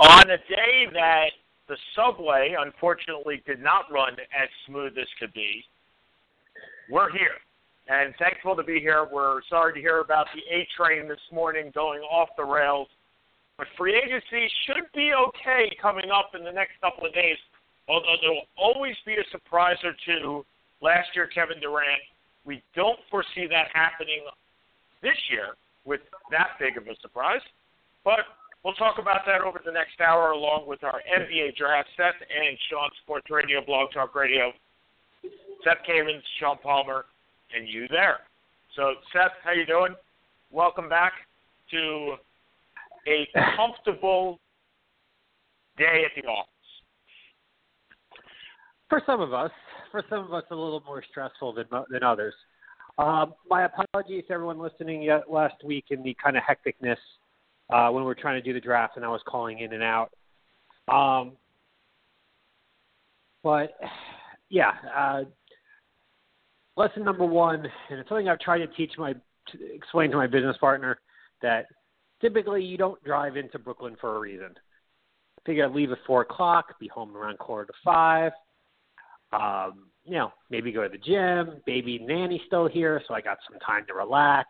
On a day that the subway unfortunately did not run as smooth as could be, we're here. And thankful to be here. We're sorry to hear about the A train this morning going off the rails. But free agency should be okay coming up in the next couple of days, although there will always be a surprise or two. Last year, Kevin Durant, we don't foresee that happening this year with that big of a surprise. But We'll talk about that over the next hour, along with our NBA draft. Seth and Sean Sports Radio, Blog Talk Radio. Seth Cavins, Sean Palmer, and you there. So, Seth, how you doing? Welcome back to a comfortable day at the office. For some of us, for some of us, a little more stressful than than others. Um, my apologies to everyone listening yet last week in the kind of hecticness uh, when we were trying to do the draft and I was calling in and out. Um, but yeah, uh, lesson number one, and it's something I've tried to teach my, to explain to my business partner that typically you don't drive into Brooklyn for a reason. Figure I'd leave at four o'clock, be home around quarter to five. Um, you know, maybe go to the gym. Baby nanny's still here, so I got some time to relax.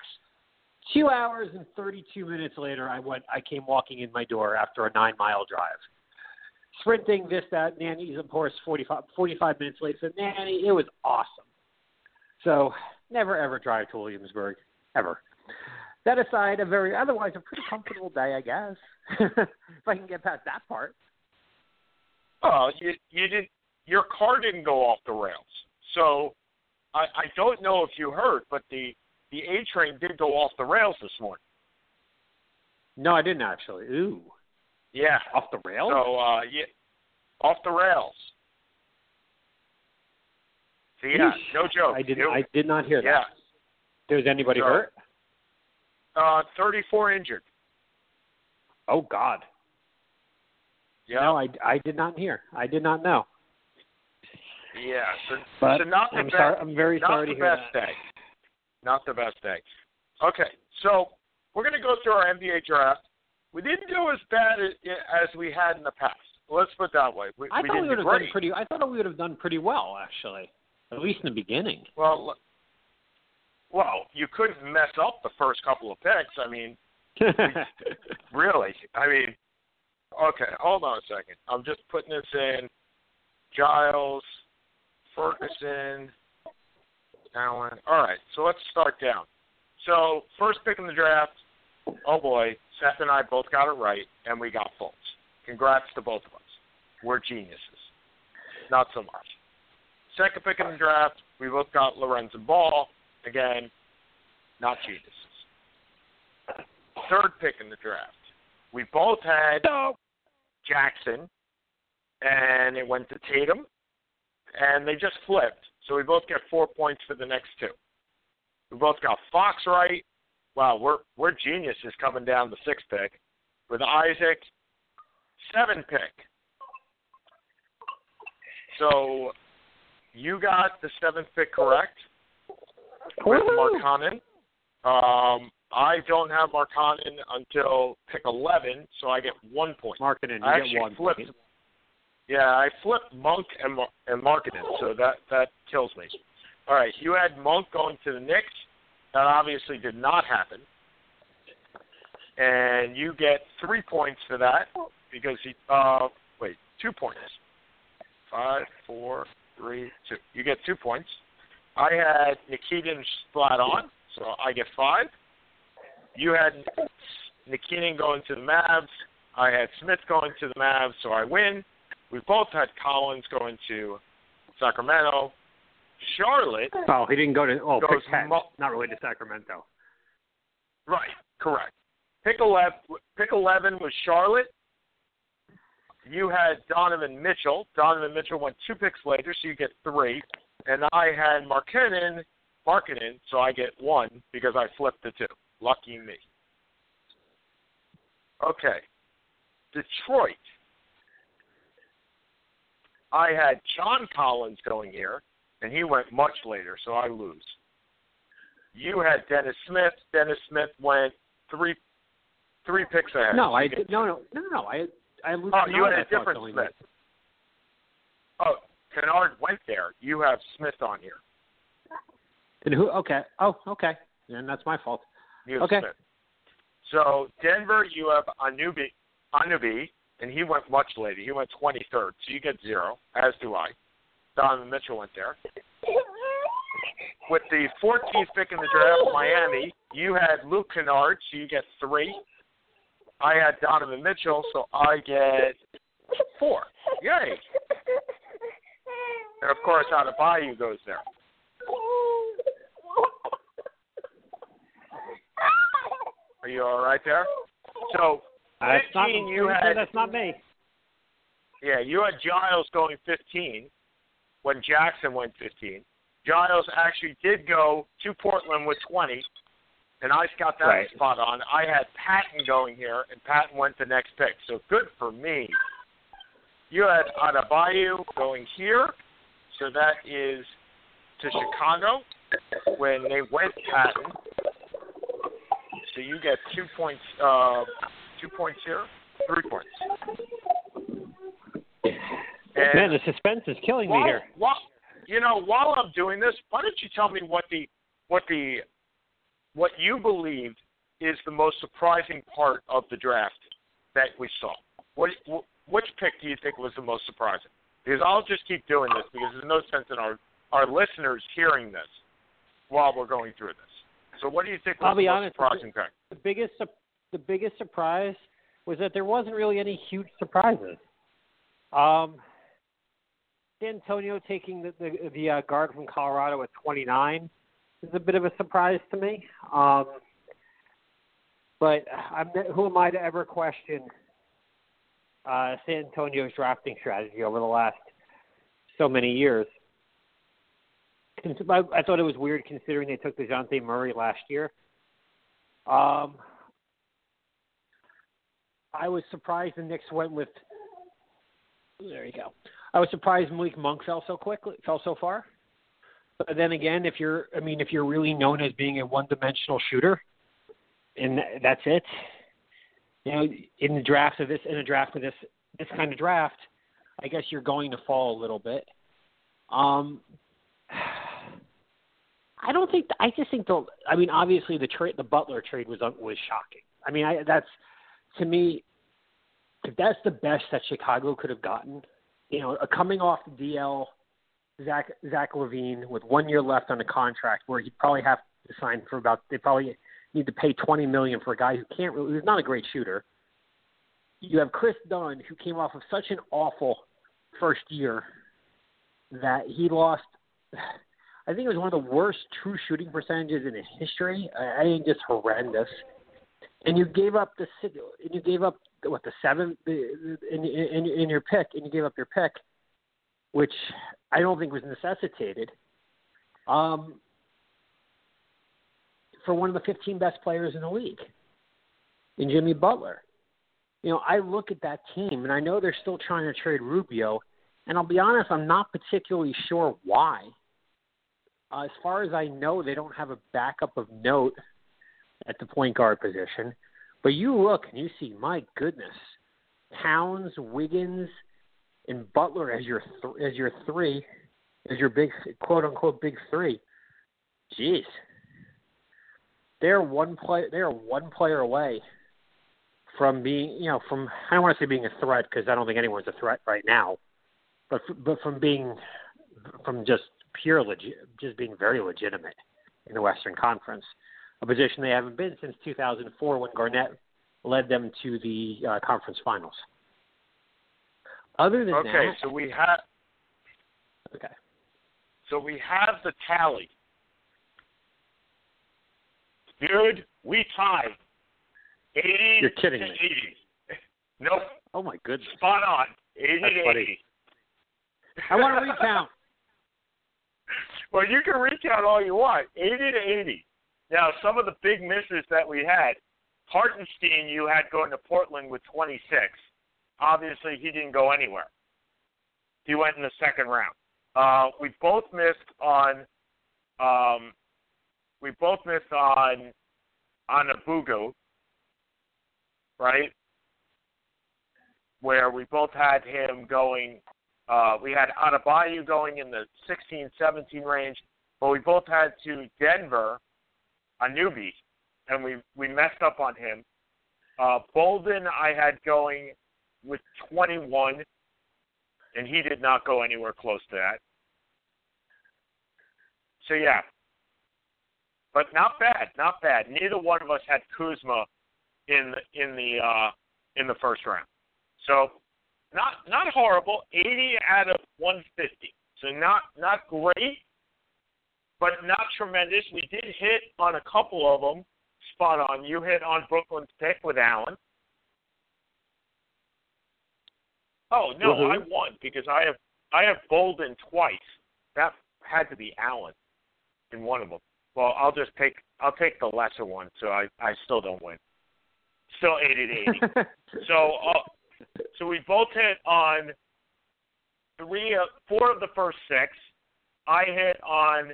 Two hours and 32 minutes later, I went. I came walking in my door after a nine mile drive, sprinting this that. Nanny's of course 45, 45 minutes late So nanny. It was awesome. So never ever drive to Williamsburg ever. That aside, a very otherwise a pretty comfortable day, I guess. if I can get past that part. Oh, you you did your car didn't go off the rails. So I, I don't know if you heard, but the the A train did go off the rails this morning. No, I didn't actually. Ooh, Yeah. off the rails. So uh yeah off the rails. So yeah, Yeesh. no joke. I did. It- I did not hear yeah. that. Was anybody So- hurt? Uh thirty four injured. Oh God. Yeah. No, I, I did not hear. I did not know. Yeah. So, But so not the I'm best sorry. I'm very not sorry to hear best that. day. Not the best day. Okay, so we're going to go through our NBA draft. We didn't do as bad as, as we had in the past. Let's put it that way. We, I we thought didn't we would have done pretty. I thought we would have done pretty well, actually, at least in the beginning. Well, well, you couldn't mess up the first couple of picks. I mean, really. I mean, okay, hold on a second. I'm just putting this in. Giles, Ferguson, Allen. All right, so let's start down. So first pick in the draft. Oh boy, Seth and I both got it right, and we got Fultz. Congrats to both of us. We're geniuses. Not so much. Second pick in the draft, we both got Lonzo Ball. Again, not geniuses. Third pick in the draft, we both had Jackson, and it went to Tatum, and they just flipped. So we both get four points for the next two. We both got Fox right. Wow, we're we're geniuses coming down the sixth pick with Isaac, seven pick. So you got the seventh pick correct with Woohoo! Markkanen. Um, I don't have Markkanen until pick 11, so I get one point. Markkanen, you I get one flipped. point. Yeah, I flipped Monk and Mar- and Markkanen, so that that kills me. All right, you had Monk going to the Knicks. That obviously did not happen, and you get three points for that because he. Uh, wait, two points. Five, four, three, two. You get two points. I had Ntilikina splat on, so I get five. You had Ntilikina going to the Mavs. I had Smith going to the Mavs, so I win. We both had Collins going to Sacramento. Charlotte, Oh, he didn't go to. Oh, Goes pick ten. Mo- Not really to Sacramento. right, correct. Pick eleven, pick eleven was Charlotte. you had Donovan Mitchell. Donovan Mitchell went two picks later, so you get three. And I had Markkanen, Markkanen, so I get one because I flipped the two. Lucky me. Okay. Detroit. I had John Collins going here, and he went much later, so I lose. You had Dennis Smith. Dennis Smith went three three picks ahead. No, I did, no no no no I I lose. Oh, you had a different Smith. Oh, Kennard went there. You have Smith on here. And who? Okay. Oh, okay. Then that's my fault. You have Okay. Smith. So Denver, you have Anunoby, Anunoby, and he went much later. He went 23rd, so you get zero, as do I. Donovan Mitchell went there. With the 14th pick in the draft, Miami, you had Luke Kennard, so you get three. I had Donovan Mitchell, so I get four. Yay! And of course, Adebayo goes there. Are you all right there? So, That's not, 15, you had that's not me. yeah, you had Giles going 15 when Jackson went 15. Giles actually did go to Portland with 20, and I got that Right. spot on. I had Patton going here, and Patton went the next pick. So good for me. You had Adebayo going here, so that is to Chicago when they went Patton. So you get two points, uh, two points here, three points. And Man, the suspense is killing me here. while, you know, while I'm doing this, why don't you tell me what the what the what you believed is the most surprising part of the draft that we saw? What, wh- which pick do you think was the most surprising? Because I'll just keep doing this because there's no sense in our our listeners hearing this while we're going through this. So, what do you think was I'll be the most honest, surprising pick? The biggest the biggest surprise was that there wasn't really any huge surprises. Um, San Antonio taking the the, the uh, guard from Colorado at 29 is a bit of a surprise to me. Um, but I'm, who am I to ever question uh, San Antonio's drafting strategy over the last so many years? I, I thought it was weird considering they took Dejounte Murray last year. Um, I was surprised the Knicks went with. There you go. I was surprised Malik Monk fell so quickly, fell so far. But then again, if you're, I mean, if you're really known as being a one-dimensional shooter, and that's it, you know, in the draft of this, in a draft of this, this kind of draft, I guess you're going to fall a little bit. Um, I don't think. I just think the. I mean, obviously the trade, the Butler trade was was shocking. I mean, I, that's to me. If that's the best that Chicago could have gotten, you know, coming off the DL, Zach Zach LaVine with one year left on the contract, where he'd probably have to sign for about. They probably need to pay twenty million for a guy who can't. really Who's not a great shooter. You have Kris Dunn, who came off of such an awful first year that he lost. I think it was one of the worst true shooting percentages in his history. I I think just horrendous. And you gave up the and you gave up what the seventh in, in in your pick, and you gave up your pick, which I don't think was necessitated. Um, for one of the 15 best players in the league, in Jimmy Butler. You know, I look at that team, and I know they're still trying to trade Rubio, and I'll be honest, I'm not particularly sure why. Uh, as far as I know, they don't have a backup of note at the point guard position. But you look and you see, my goodness, Towns, Wiggins, and Butler as your th- as your three, as your big quote unquote big three. Jeez, they're one play. They're one player away from being, you know, from I don't want to say being a threat because I don't think anyone's a threat right now, but f- but from being from just pure legit, just being very legitimate in the Western Conference, a position they haven't been since 2004 when Garnett led them to the uh, conference finals. Other than Okay, that, so we have okay, so we have the tally. Dude, we tied. 80 You're kidding to me. 80. Nope, oh my goodness, spot on. 80 That's to funny. 80. I want to recount. well, you can recount all you want. 80 to 80. Now, some of the big misses that we had, Hartenstein, you had going to Portland with 26. Obviously, he didn't go anywhere. He went in the second round. Uh, we both missed on. Um, we both missed on on a Bugu, right? Where we both had him going uh, we had Adebayo going in the 16, 17 range, but we both had to Denver, Anunoby, and we we messed up on him. Uh, Bolden, I had going with 21, and he did not go anywhere close to that. So yeah, but not bad, not bad. Neither one of us had Kuzma in the, in the uh, in the first round. So not not horrible. 80 out of 150. So not not great, but not tremendous. We did hit on a couple of them. Spot on. You hit on Brooklyn's pick with Allen. Oh no, Woohoo. I won because I have I have Bolden twice. That had to be Allen in one of them. Well, I'll just take I'll take the lesser one, so I I still don't win. Still 80 to 80. so uh, so we both hit on three, of, four of the first six. I hit on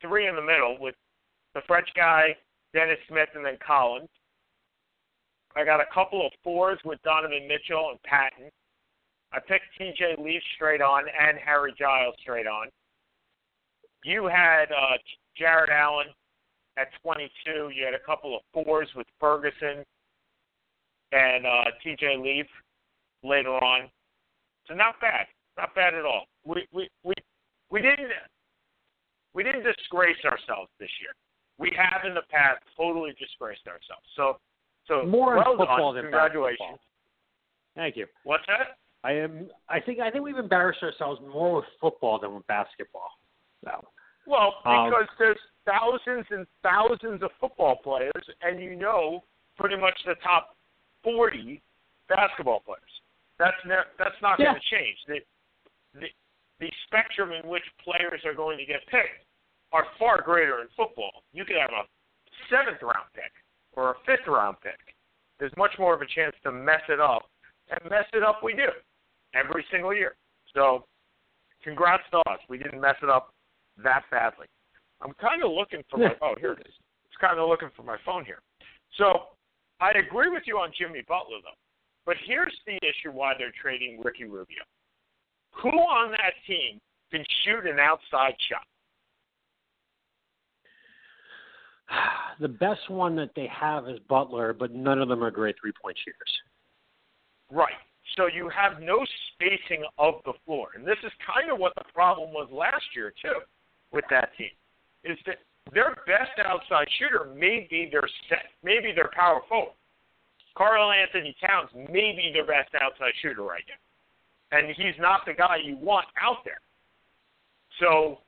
three in the middle with the French guy, Dennis Smith, and then Collins. I got a couple of fours with Donovan Mitchell and Patton. I picked T.J. Leaf straight on and Harry Giles straight on. You had uh, Jarrett Allen at 22. You had a couple of fours with Ferguson and uh, T.J. Leaf later on. So not bad, not bad at all. We we we we didn't we didn't disgrace ourselves this year. We have in the past totally disgraced ourselves. So so More in well football done. than Congratulations. basketball. Thank you. What's that? I am. I think. I think we've embarrassed ourselves more with football than with basketball. So Well, Um, because there's thousands and thousands of football players, and you know pretty much the top 40 basketball players. That's ne- that's not Yeah. going to change. The, the the spectrum in which players are going to get picked are far greater in football. You could have a seventh round pick or a fifth round pick. There's much more of a chance to mess it up, and mess it up we do every single year. So, congrats to us. We didn't mess it up that badly. I'm kind of looking for my. Oh, here it is. It's kind of looking for my phone here. So, I agree with you on Jimmy Butler though. But here's the issue why they're trading Ricky Rubio. Who on that team can shoot an outside shot? the best one that they have is Butler, but none of them are great three point shooters. Right. So you have no spacing of the floor. And this is kind of what the problem was last year, too, with that team. Is that their best outside shooter may be their set, maybe their power forward. Karl-Anthony Towns may be their best outside shooter right now. And he's not the guy you want out there. So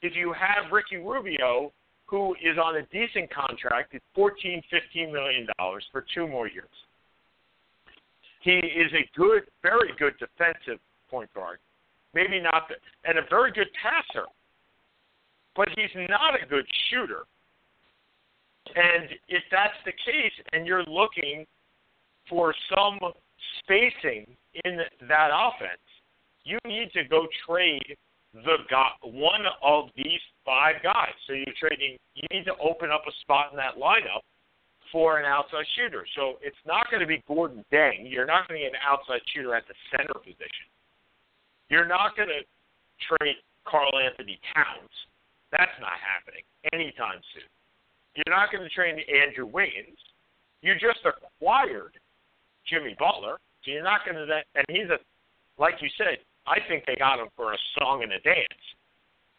if you have Ricky Rubio, who is on a decent contract, at 14, 15 million dollars for two more years. He is a good, very good defensive point guard. Maybe not, the, and a very good passer, but he's not a good shooter. And if that's the case, and you're looking for some spacing in that offense, you need to go trade the guy, one of these five guys. So you're trading. You need to open up a spot in that lineup for an outside shooter. So it's not going to be Gorgui Dieng. You're not going to get an outside shooter at the center position. You're not going to trade Karl-Anthony Towns. That's not happening anytime soon. You're not going to trade Andrew Wiggins. You just acquired Jimmy Butler. So you're not going to. And he's a, like you said, I think they got him for a song and a dance.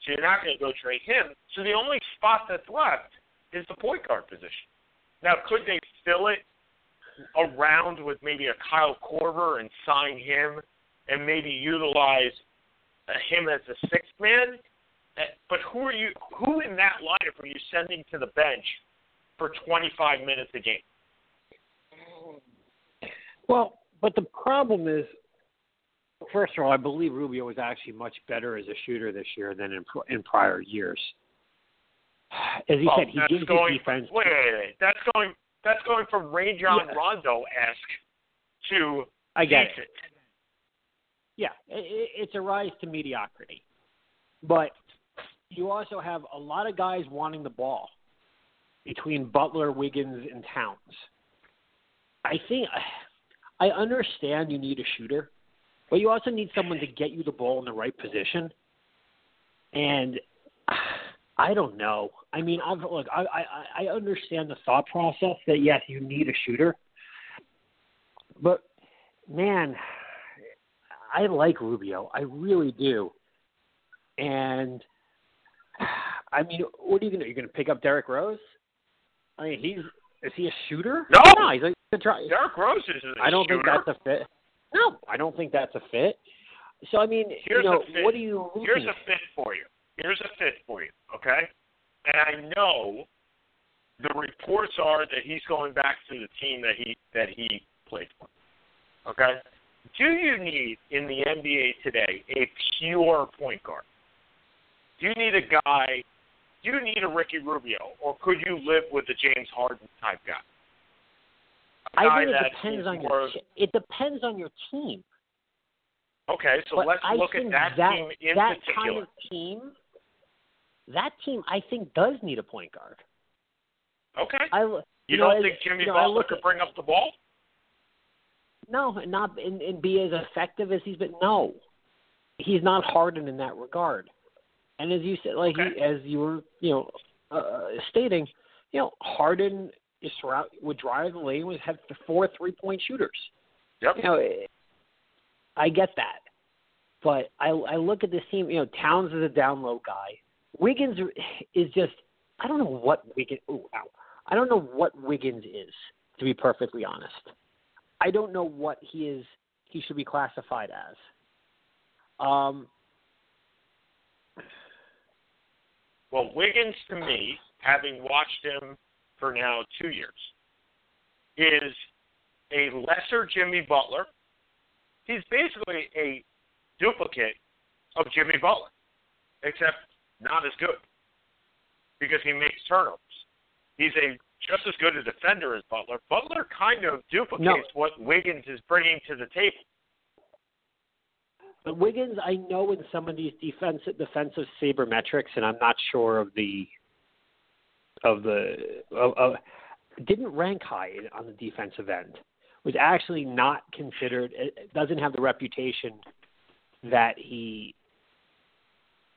So you're not going to go trade him. So the only spot that's left is the point guard position. Now, could they fill it around with maybe a Kyle Korver and sign him and maybe utilize uh, him as a sixth man? Uh, But who are you? Who in that lineup are you sending to the bench for 25 minutes a game? Well, but the problem is first of all, I believe Rubio was actually much better as a shooter this year than in in prior years. As he well, said, he gives going, his defense. Wait, wait, wait. That's going. That's going from Rajon Yeah. Rondo esque to I get it. Yeah, i i- it's a rise to mediocrity. But you also have a lot of guys wanting the ball between Butler, Wiggins, and Towns. I think I understand you need a shooter, but you also need someone to get you the ball in the right position. And I don't know. I mean, I've look. I I, I understand the thought process that yes, you need a shooter, but man, I like Rubio. I really do. And I mean, what are you gonna? You're gonna pick up Derrick Rose? I mean, he's is he a shooter? No! no he's like a try. Derrick Rose is a I don't shooter. think that's a fit. No, I don't think that's a fit. So I mean, Here's you know, a fit. what do you? Here's a fit for you. Here's a fit for you. Okay, and I know the reports are that he's going back to the team that he that he played for. Okay, do you need in the NBA today a pure point guard? Do you need a guy? Do you need a Ricky Rubio, or could you live with a James Harden type guy? I think it depends on your. It depends on your team. Okay, so But let's I look at that, that team in that particular. kind of team. That team, I think, does need a point guard. okay. I You, you don't as- think Jimmy you know, Butler could bring up the ball? No, and not and, and be as effective as he's been. No, he's not hardened in that regard. And as you said, like Okay. you, as you were, you know, uh, stating, you know, Harden is surround, would drive the lane, would have four three point shooters. Yep. You know, I get that, but I I look at this team. You know, Towns is a down low guy. Wiggins is just I don't know what Wiggins. Ooh, ow. I don't know what Wiggins is to be perfectly honest. I don't know what he is. He should be classified as. Um, Well, Wiggins, to me, having watched him for now two years, is a lesser Jimmy Butler. He's basically a duplicate of Jimmy Butler, except not as good because he makes turnovers. He's a just as good a defender as Butler. Butler kind of duplicates No. what Wiggins is bringing to the table. but Wiggins, I know in some of these defensive defensive sabermetrics, and I'm not sure of the of the of, of didn't rank high on the defensive end. Was actually not considered. Doesn't have the reputation that he.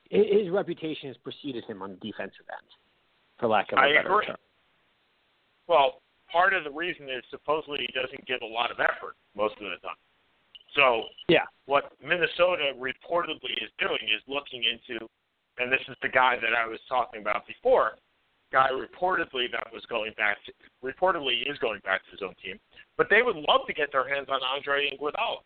His reputation has preceded him on the defensive end, for lack of a I better agree. term. Well, part of the reason is supposedly he doesn't give a lot of effort most of the time. So Yeah. what Minnesota reportedly is doing is looking into, and this is the guy that I was talking about before, guy reportedly that was going back to, reportedly is going back to his own team, but they would love to get their hands on Andre Iguodala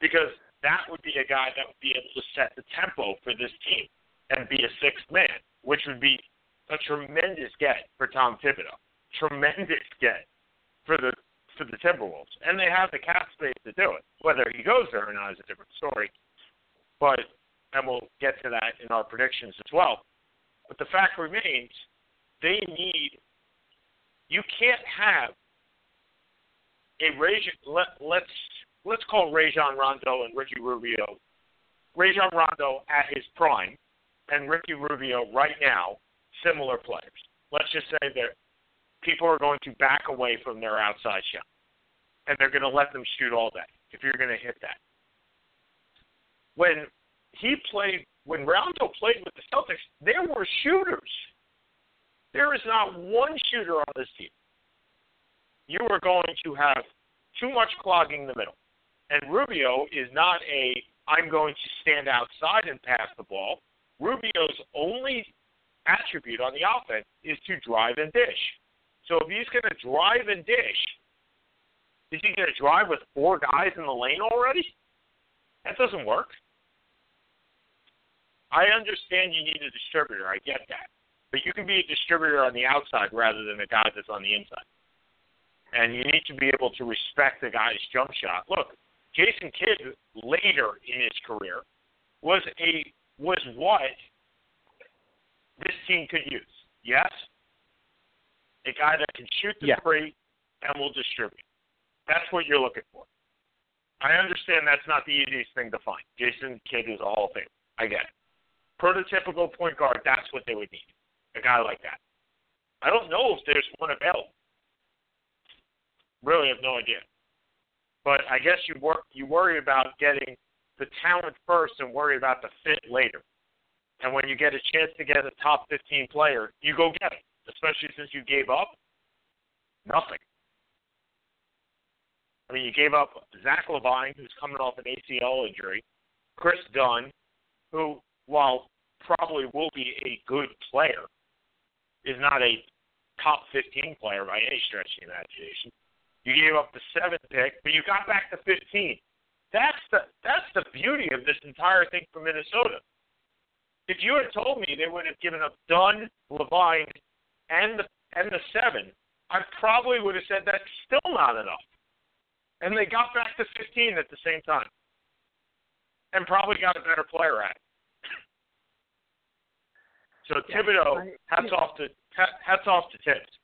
because that would be a guy that would be able to set the tempo for this team and be a sixth man, which would be a tremendous get for Tom Thibodeau, tremendous get for the for the Timberwolves, and they have the cap space to do it. Whether he goes there or not is a different story, but and we'll get to that in our predictions as well. But the fact remains, they need. You can't have a Rajon. Let, let's let's call Rajon Rondo and Ricky Rubio. Rajon Rondo at his prime, and Ricky Rubio right now similar players. Let's just say that people are going to back away from their outside shot, and they're going to let them shoot all day. If you're going to hit that, when he played, when Rondo played with the Celtics, there were shooters. There is not one shooter on this team. You are going to have too much clogging the middle, and Rubio is not a I'm going to stand outside and pass the ball. Rubio's only attribute on the offense is to drive and dish. So if he's going to drive and dish, is he going to drive with four guys in the lane already? That doesn't work. I understand you need a distributor. I get that. But you can be a distributor on the outside rather than a guy that's on the inside. And you need to be able to respect the guy's jump shot. Look, Jason Kidd later in his career was a was what this team could use. Yes, a guy that can shoot the Yeah. three and will distribute. That's what you're looking for. I understand that's not the easiest thing to find. Jason Kidd is a Hall of Fame. I get it. Prototypical point guard, that's what they would need. A guy like that. I don't know if there's one available. Really have no idea. But I guess you work you worry about getting the talent first and worry about the fit later. And when you get a chance to get a top 15 player, you go get it. Especially since you gave up nothing. I mean, you gave up Zach LaVine, who's coming off an ACL injury, Kris Dunn, who, while probably will be a good player, is not a top 15 player by any stretch of the imagination. You gave up the seventh pick, but you got back to 15. That's the that's the beauty of this entire thing for Minnesota. If you had told me they would have given up Dunn, LaVine, and the and the seven, I probably would have said that's still not enough. And they got back to 15 at the same time, and probably got a better player at it. So Yeah, Thibodeau, I- hats off to hats off to Thibs.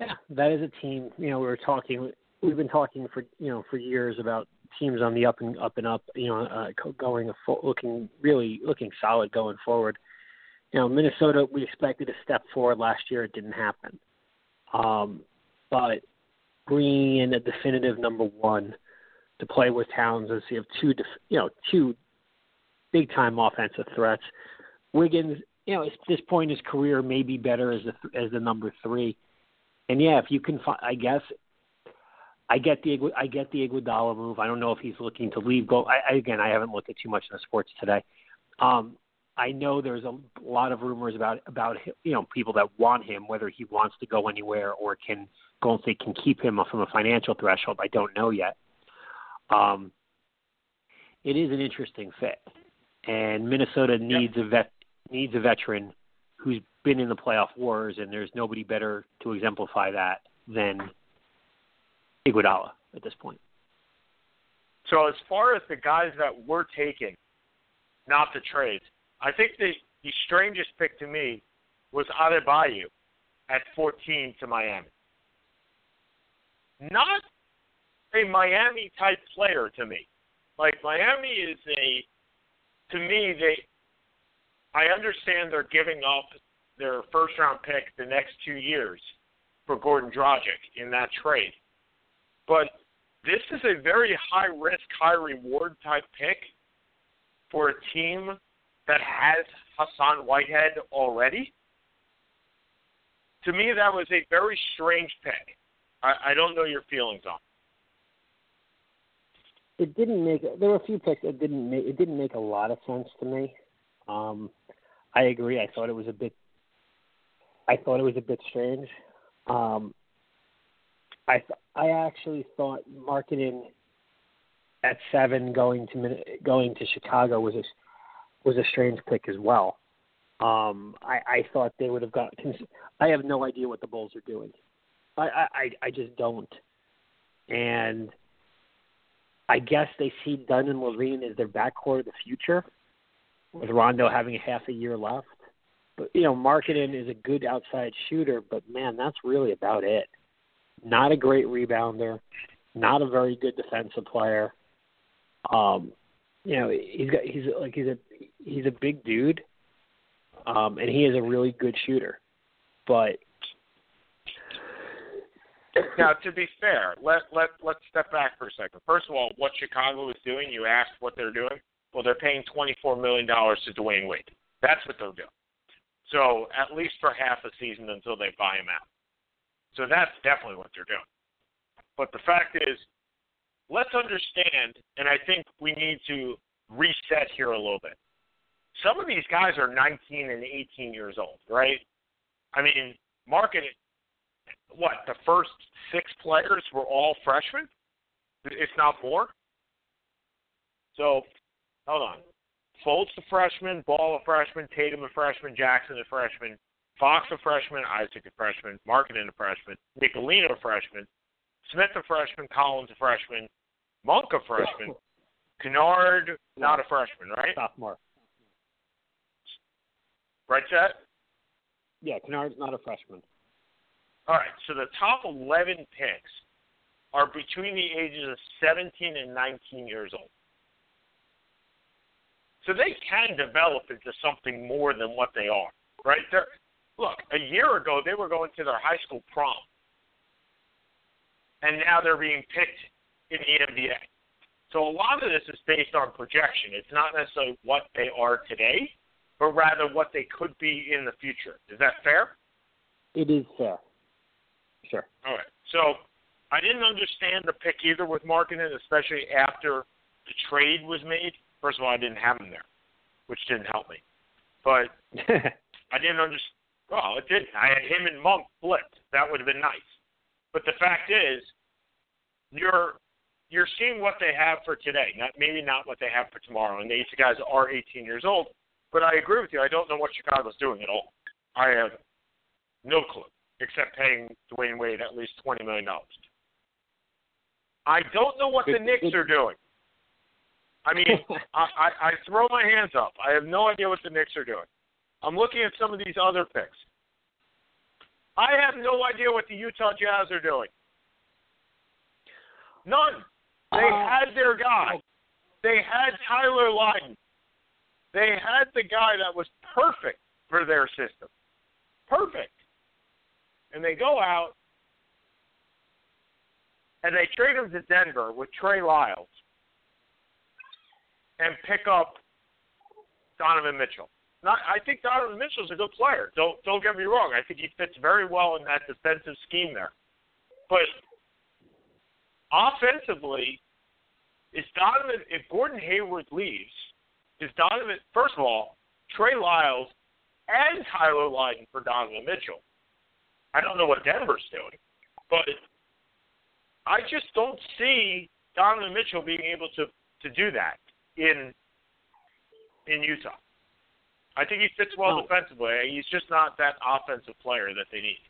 Yeah, that is a team. You know, we were talking. We've been talking for you know for years about teams on the up and up and up. You know, uh, going a looking really looking solid going forward. You know, Minnesota. We expected a step forward last year. It didn't happen. Um, but bringing in a definitive number one to play with Towns as you have two, def- you know, two big time offensive threats. Wiggins, you know, at this point in his career, may be better as the as the number three. And yeah, if you can find, I guess, I get the I get the Iguodala move. I don't know if he's looking to leave. Go I, again. I haven't looked at too much in the sports today. Um, I know there's a lot of rumors about about you know people that want him, whether he wants to go anywhere or can Golden State can keep him from a financial threshold. I don't know yet. Um, it is an interesting fit, and Minnesota needs a vet needs a veteran who's been in the playoff wars, and there's nobody better to exemplify that than Iguodala at this point. So as far as the guys that we're taking, not the trades, I think the the strangest pick to me was Adebayo at 14 to Miami. Not a Miami type player to me. Like Miami is a to me they I understand they're giving up their first round pick the next two years for Goran Dragic in that trade. But this is a very high risk, high reward type pick for a team that has Hassan Whitehead already. To me, that was a very strange pick. I, I don't know your feelings on. it. It didn't make. There were a few picks that didn't make. It didn't make a lot of sense to me. Um, I agree. I thought it was a bit. I thought it was a bit strange. Um, I th- I actually thought Markkanen at seven going to going to Chicago was a was a strange pick as well. Um, I, I thought they would have got. I have no idea what the Bulls are doing. I I I just don't. And I guess they see Dunn and LaVine as their backcourt of the future, with Rondo having half a year left. But you know, Markkanen is a good outside shooter, but man, that's really about it. Not a great rebounder, not a very good defensive player. Um, you know, he's got he's like he's a he's a big dude, um, and he is a really good shooter. But Now, to be fair, let let let's step back for a second. First of all, what Chicago is doing, you asked what they're doing. Well, they're paying twenty four million dollars to Dwyane Wade. That's what they're doing. So at least for half a season until they buy him out. So that's definitely what they're doing. But the fact is, let's understand, and I think we need to reset here a little bit. Some of these guys are 19 and 18 years old, right? I mean, market what the first six players were all freshmen, if not more. So, hold on. Fultz a freshman, Ball a freshman, Tatum a freshman, Jackson a freshman, Fox a freshman, Isaac a freshman, Markkanen a freshman, Ntilikina a freshman, Smith a freshman, Collins a freshman, Monk a freshman, Kennard not a freshman, right? Sophomore. Right, Chet? Yeah, Kennard's not a freshman. All right, so the top 11 picks are between the ages of 17 and 19 years old. So they can develop into something more than what they are, right? They're, look, a year ago they were going to their high school prom, and now they're being picked in the NBA. So a lot of this is based on projection. It's not necessarily what they are today, but rather what they could be in the future. Is that fair? It is fair. Sure. All right. So I didn't understand the pick either with Markkanen, especially after the trade was made. First of all, I didn't have him there, which didn't help me. But I didn't understand. Well, it didn't. I had him and Monk flipped. That would have been nice. But the fact is, you're you're seeing what they have for today, not maybe not what they have for tomorrow. And these guys are 18 years old. But I agree with you. I don't know what Chicago's doing at all. I have no clue, except paying Dwyane Wade at least $20 million. I don't know what the Knicks are doing. I mean, I, I, I throw my hands up. I have no idea what the Knicks are doing. I'm looking at some of these other picks. I have no idea what the Utah Jazz are doing. None. They Uh, had their guy. They had Tyler Lydon. They had the guy that was perfect for their system. Perfect. And they go out and they trade him to Denver with Trey Lyles and pick up Donovan Mitchell. Not, I think Donovan Mitchell's a good player. Don't don't get me wrong. I think he fits very well in that defensive scheme there. But offensively, is Donovan if Gordon Hayward leaves, is Donovan first of all, Trey Lyles and Tyler Lydon for Donovan Mitchell. I don't know what Denver's doing, but I just don't see Donovan Mitchell being able to to do that in in Utah. I think he fits well No. defensively. He's just not that offensive player that they need.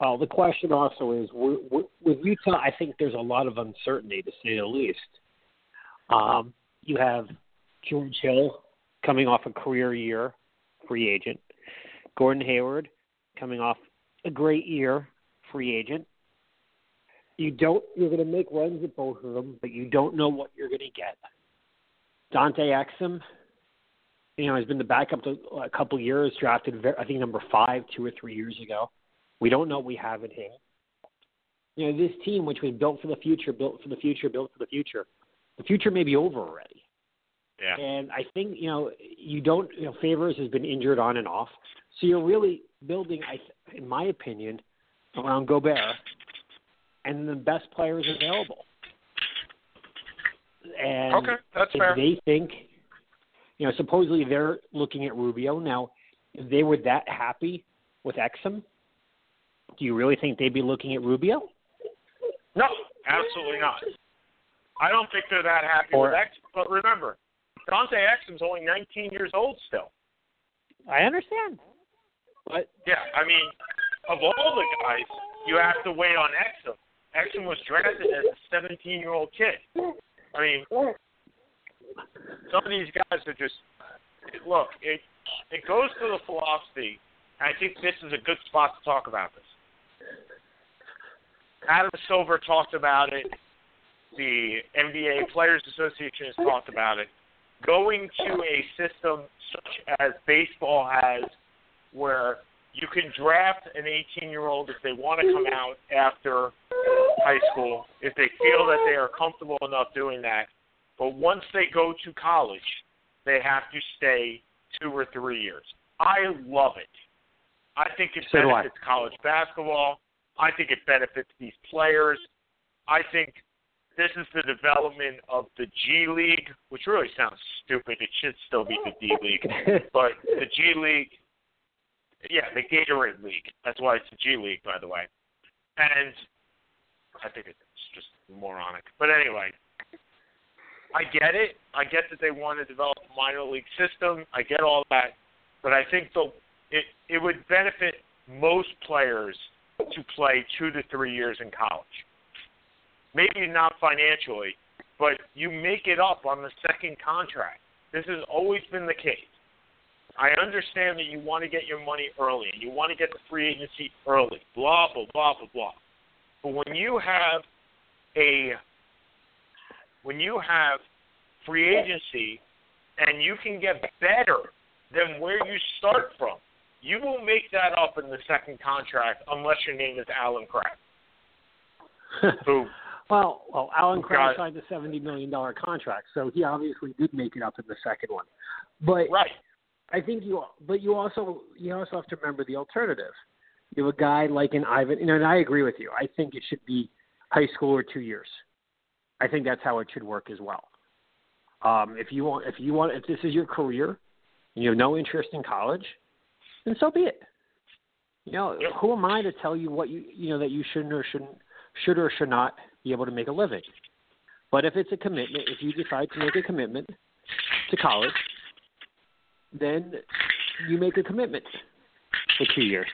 Well, the question also is with Utah. I think there's a lot of uncertainty, to say the least. Um, you have George Hill coming off a career year, free agent. Gordon Hayward coming off a great year, free agent. You don't. You're going to make runs at both of them, but you don't know what you're going to get. Dante Exum, you know, has been the backup to a couple years, drafted, ver- I think number five, two or three years ago. We don't know what we have in him. You know, this team, which was built for the future, built for the future, built for the future, the future may be over already. Yeah. And I think you know you don't. You know, Favors has been injured on and off, so you're really building, I, in my opinion, around Gobert and the best players available. And Okay, that's if fair. they think, you know, supposedly they're looking at Rubio now. If they were that happy with Exum, do you really think they'd be looking at Rubio? No, absolutely not. I don't think they're that happy Or- with X. But remember, Dante Exum's only 19 years old still. I understand, but Yeah, I mean, of all the guys, you have to wait on Exum. Exum was drafted as a 17-year-old kid. I mean, some of these guys are just look. It it goes to the philosophy. I think this is a good spot to talk about this. Adam Silver talked about it. The NBA Players Association has talked about it. Going to a system such as baseball has, where you can draft an 18 year old if they want to come out after high school, if they feel that they are comfortable enough doing that. But once they go to college, they have to stay two or three years. I love it. I think it So benefits college basketball. I think it benefits these players. I think this is the development of the G League, which really sounds stupid. It should still be the D League but the G League, yeah, the Gatorade League. That's why it's the G League, by the way. And I think it's just moronic. But anyway, I get it. I get that they want to develop a minor league system. I get all that, but I think the it it would benefit most players to play two to three years in college. Maybe not financially, but you make it up on the second contract. This has always been the case. I understand that you want to get your money early and you want to get the free agency early, blah, blah, blah, blah, blah. But when you have a when you have free agency and you can get better than where you start from, you will make that up in the second contract unless your name is Allen Crabbe. who well, well, Allen Crabbe signed a seventy million dollar contract, so he obviously did make it up in the second one. But right. I think you, but you also you also have to remember the alternative. You have a guy like an Ivan, you know, and I agree with you. I think it should be high school or two years. I think that's how it should work as well. Um, if you want, if you want, if this is your career, and you have no interest in college, then so be it. You know, who am I to tell you what you you know that you shouldn't or shouldn't should or should not be able to make a living? But if it's a commitment, if you decide to make a commitment to college, then you make a commitment for two years,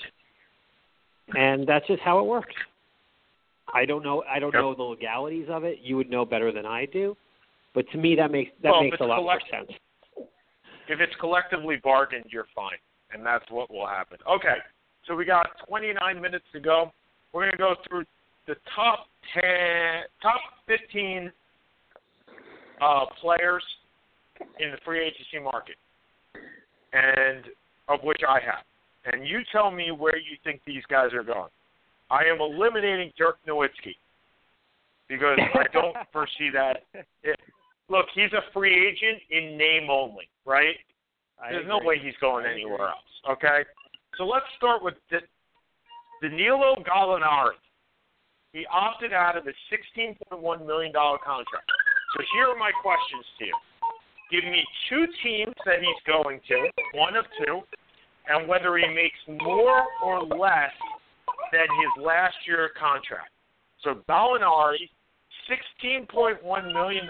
and that's just how it works. I don't know. I don't Yep. know the legalities of it. You would know better than I do, but to me, that makes that Well, makes a lot more sense. If it's collectively bargained, you're fine, and that's what will happen. Okay, so we got 29 minutes to go. We're going to go through the top 10, top 15 uh, players in the free agency market, and of which I have. And you tell me where you think these guys are going. I am eliminating Dirk Nowitzki because I don't foresee that. It, look, he's a free agent in name only, right? I There's no way he's going anywhere else. Okay, so let's start with D- Danilo Gallinari. He opted out of the $16.1 million contract. So here are my questions to you. Give me two teams that he's going to, one of two, and whether he makes more or less than his last year contract. So Gallinari, $16.1 million,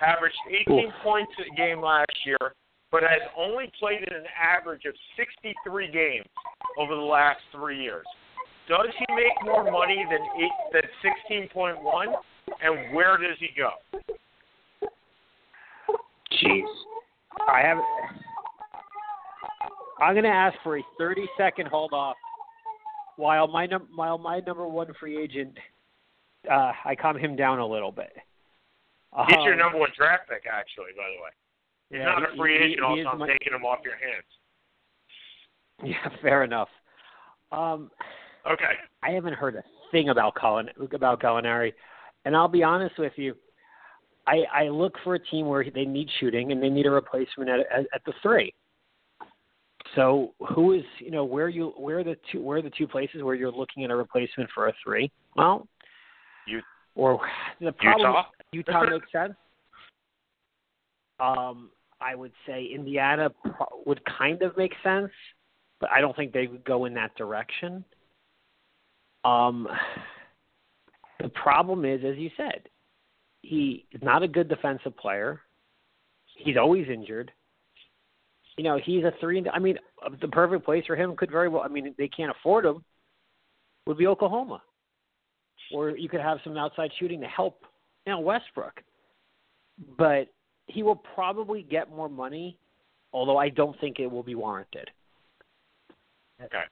averaged 18 Oof. points a game last year, but has only played in an average of 63 games over the last three years. Does he make more money than eight, than 16.1? And where does he go? Jeez. I have. I'm going to ask for a 30 second hold off while my num- while my number one free agent, uh, I calm him down a little bit. He's your Um, number one draft pick, actually. By the way, he's yeah, not a free agent. he Also, I'm my- taking him off your hands. Yeah, fair enough. Um, Okay. I haven't heard a thing about Colin about Gallinari, and I'll be honest with you. I, I look for a team where they need shooting and they need a replacement at, at, at the three. So who is you know where you where are the two where are the two places where you're looking at a replacement for a three? Well, You- or the problem Utah. Utah makes sense. Um, I would say Indiana pro- would kind of make sense, but I don't think they would go in that direction. Um, the problem is, as you said, he is not a good defensive player. He's always injured. You know, he's a three. I mean, the perfect place for him could very well. I mean, they can't afford him. Would be Oklahoma, or you could have some outside shooting to help. You know, Westbrook, but he will probably get more money, although I don't think it will be warranted. Okay.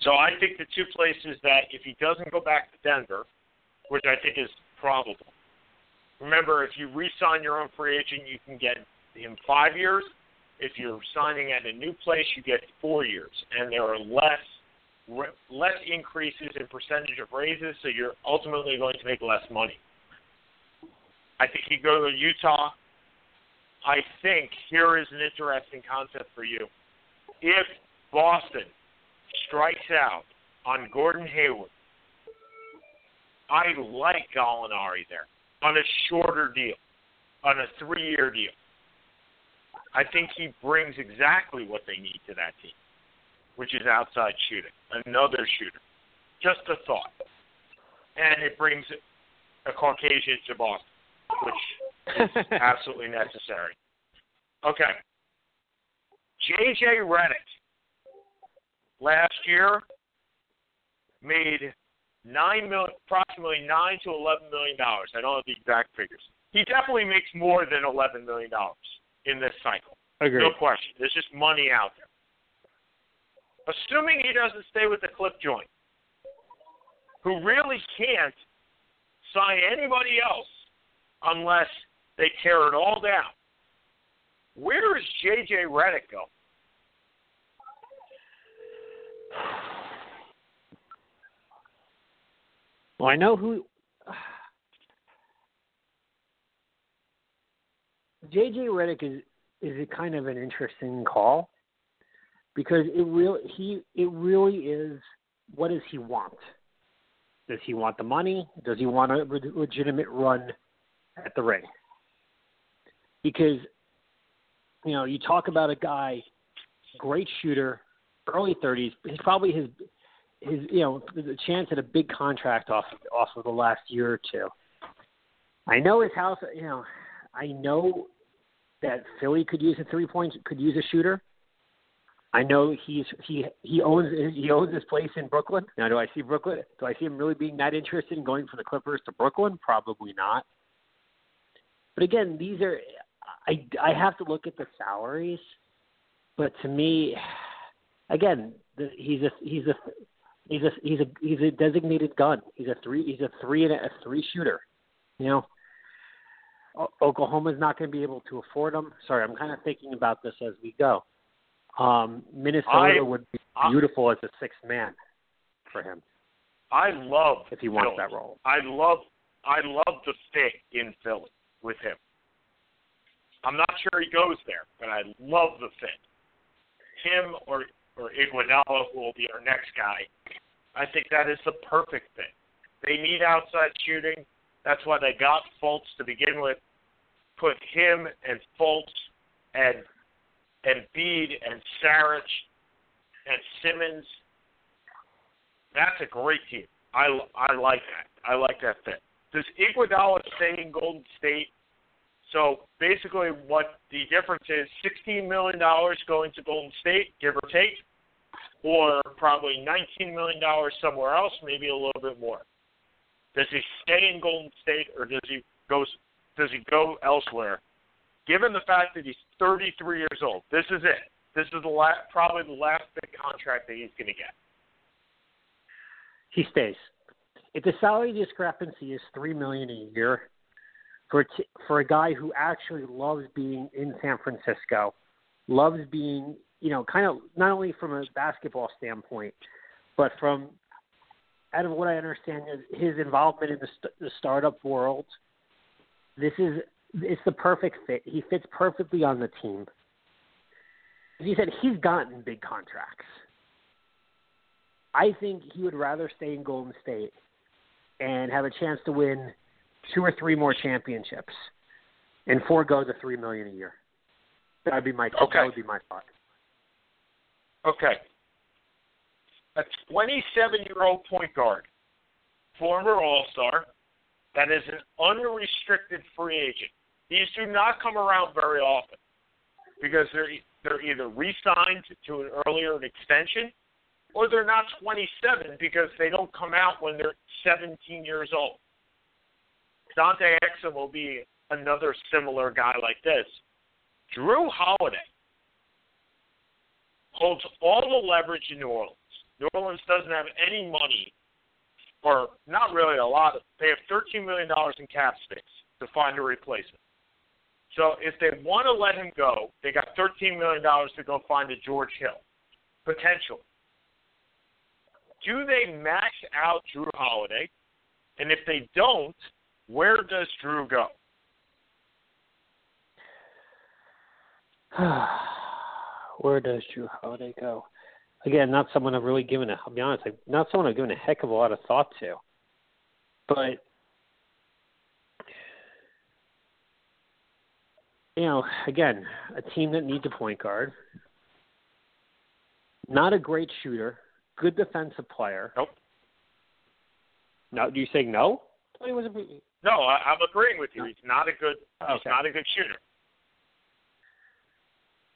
So I think the two places that if he doesn't go back to Denver, which I think is probable. Remember, if you re-sign your own free agent, you can get him five years. If you're signing at a new place, you get four years, and there are less less increases in percentage of raises, so you're ultimately going to make less money. I think you go to Utah. I think here is an interesting concept for you. If Boston strikes out on Gordon Hayward. I like Gallinari there on a shorter deal, on a three-year deal. I think he brings exactly what they need to that team, which is outside shooting, another shooter. Just a thought. And it brings a Caucasian to Boston, which is absolutely necessary. Okay. JJ Redick last year made nine mil, approximately nine to eleven million dollars. I don't have the exact figures. He definitely makes more than eleven million dollars in this cycle. Agreed. No question. There's just money out there. Assuming he doesn't stay with the clip joint, who really can't sign anybody else unless they tear it all down. Where is JJ Redick go? Well, I know who. JJ Redick is is a kind of an interesting call because it really he it really is what does he want? Does he want the money? Does he want a legitimate run at the ring? Because you know you talk about a guy, great shooter, early 30s. He's probably his his you know the chance at a big contract off off of the last year or two. I know his house. You know, I know that Philly could use a three point could use a shooter. I know he's he he owns he owns his place in Brooklyn. Now, do I see Brooklyn? Do I see him really being that interested in going from the Clippers to Brooklyn? Probably not. But again, these are I I have to look at the salaries. But to me, again, the, he's a he's a he's a he's a he's a designated gun. He's a three he's a three and a, a three shooter. You know, Oklahoma's not going to be able to afford him. Sorry, I'm kind of thinking about this as we go. Um, Minnesota I, would be beautiful I, as a sixth man for him. I love if he wants Philly. that role. I love I love the fit in Philly with him. I'm not sure he goes there, but I love the fit. Him or or Iguodala, who will be our next guy. I think that is the perfect fit. They need outside shooting. That's why they got Fultz to begin with. Put him and Fultz and and Bede and Saric and Simmons. That's a great team. I, I like that. I like that fit. Does Iguodala stay in Golden State? So basically, what the difference is: sixteen million dollars going to Golden State, give or take, or probably nineteen million dollars somewhere else, maybe a little bit more. Does he stay in Golden State, or does he go? Does he go elsewhere? Given the fact that he's 33 years old, this is it. This is the last, probably the last big contract that he's going to get. He stays. If the salary discrepancy is three million a year, for t- for a guy who actually loves being in San Francisco, loves being you know kind of not only from a basketball standpoint, but from out of what I understand is his involvement in the, st- the startup world. This is it's the perfect fit. He fits perfectly on the team. As you said, he's gotten big contracts. I think he would rather stay in Golden State and have a chance to win two or three more championships and forego the three million a year. That would be my okay. that would be my thought. Okay. A 27 year old point guard, former All Star, that is an unrestricted free agent. These do not come around very often because they're they're either re-signed to an earlier extension or they're not 27 because they don't come out when they're 17 years old. Dante Exum will be another similar guy like this. Jrue Holiday holds all the leverage in New Orleans. New Orleans doesn't have any money, or not really a lot. Of, they have $13 million in cap space to find a replacement. So if they want to let him go, they got $13 million to go find a George Hill, potentially. Do they max out Jrue Holiday? And if they don't, where does Jrue go? Where does Jrue Holiday go? Again, not someone I've really given a. I'll be honest, not someone I've given a heck of a lot of thought to. But you know, again, a team that needs a point guard, not a great shooter, good defensive player. Nope. No, do you say no? He was a, no, I, I'm agreeing with you. He's not a good. Okay. He's not a good shooter.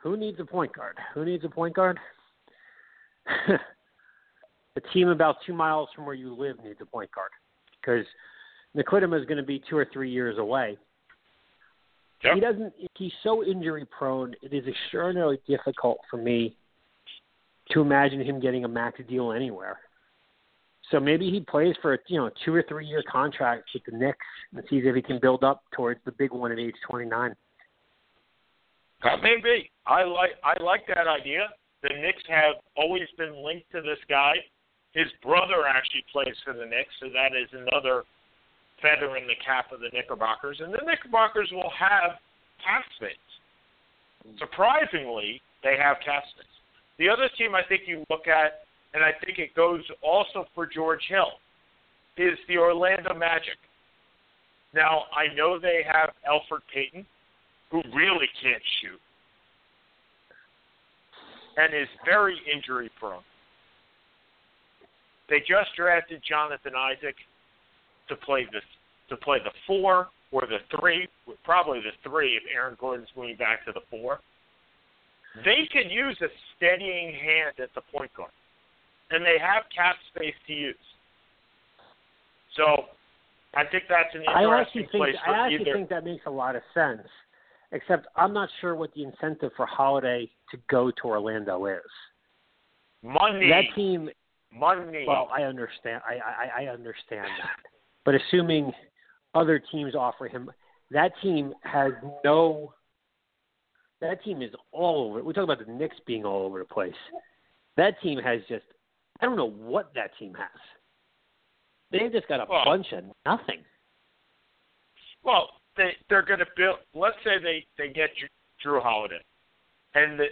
Who needs a point guard? Who needs a point guard? the team about two miles from where you live needs a point guard because Nicodemus is going to be two or three years away. Yep. He doesn't. He's so injury prone. It is extraordinarily difficult for me to imagine him getting a max deal anywhere. So maybe he plays for a you know two or three year contract with the Knicks and sees if he can build up towards the big one at age twenty nine. That may be. I like I like that idea. The Knicks have always been linked to this guy. His brother actually plays for the Knicks, so that is another feather in the cap of the Knickerbockers. And the Knickerbockers will have cap space. Surprisingly, they have cap space. The other team I think you look at, and I think it goes also for George Hill, is the Orlando Magic. Now, I know they have Elfrid Payton, who really can't shoot and is very injury prone. They just drafted Jonathan Isaac to play the to play the four or the three, probably the three if Aaron Gordon's moving back to the four. They could use a steadying hand at the point guard, and they have cap space to use. So, I think that's an interesting I actually think place for I actually either. think that makes a lot of sense. Except I'm not sure what the incentive for Holiday to go to Orlando is. money, That team money. Well, I understand. I, I I understand that. But assuming other teams offer him, that team has no. That team is all over. We talk about the Knicks being all over the place. That team has just. I don't know what that team has. They've just got a Well- bunch of nothing. Well, they they're going to build. Let's say they they get Jrue- Holiday, and the,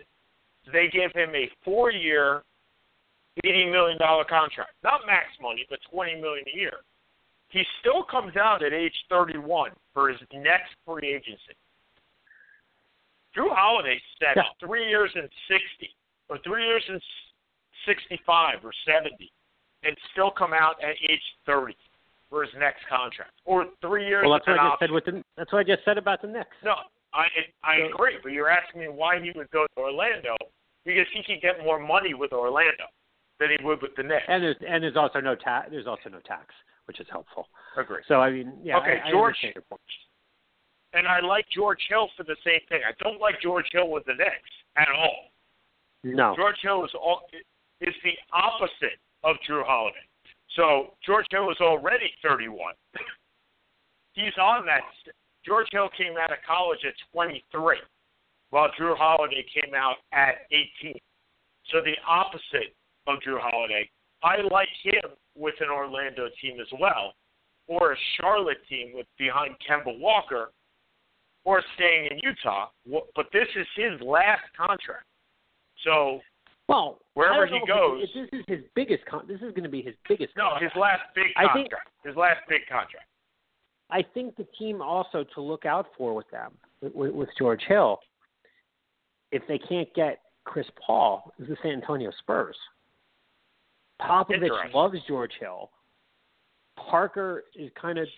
they give him a four-year, eighty million dollar contract. Not max money, but twenty million a year. He still comes out at age thirty-one for his next free agency. Jrue Holiday set Yeah. three years and sixty, or three years and sixty-five or seventy, and still come out at age thirty for his next contract, or three years. Well, that's what I just option. said with the. That's what I just said about the Knicks. No, I I So- agree, but you're asking me why he would go to Orlando because he could get more money with Orlando than he would with the Knicks. And there's and there's also no tax. There's also no tax, which is helpful. agree. So I mean, yeah. Okay, I, I George- point. And I like George Hill for the same thing. I don't like George Hill with the Knicks at all. No. George Hill is all is the opposite of Jrue Holiday. So George Hill is already 31. He's on that. George Hill came out of college at 23, while Jrue Holiday came out at 18. So the opposite of Jrue Holiday. I like him with an Orlando team as well, or a Charlotte team with behind Kemba Walker, or staying in Utah. But this is his last contract. So Well, Wherever he goes- it- this is his biggest. Con- this is going to be his biggest. No, his last big I think- contract. his last big contract. I think the team also to look out for with them with, with George Hill, if they can't get Chris Paul, is the San Antonio Spurs. Popovich loves George Hill. Parker is kind of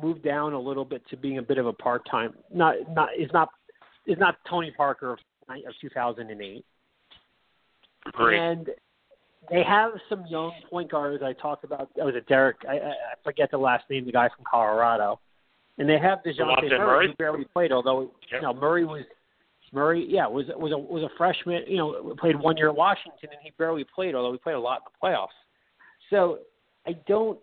moved down a little bit to being a bit of a part time. Not not is not is not Tony Parker of of 2008. Agreed. And they have some young point guards. I talked about. That was a Derek. I, I forget the last name. The guy from Colorado. And they have Dejounte DeJounte Murray, Murray? who barely played. Although Yep. you know Murray was Murray. Yeah, was was a was a freshman. You know, played one year at Washington, and he barely played. Although he played a lot in the playoffs. So I don't.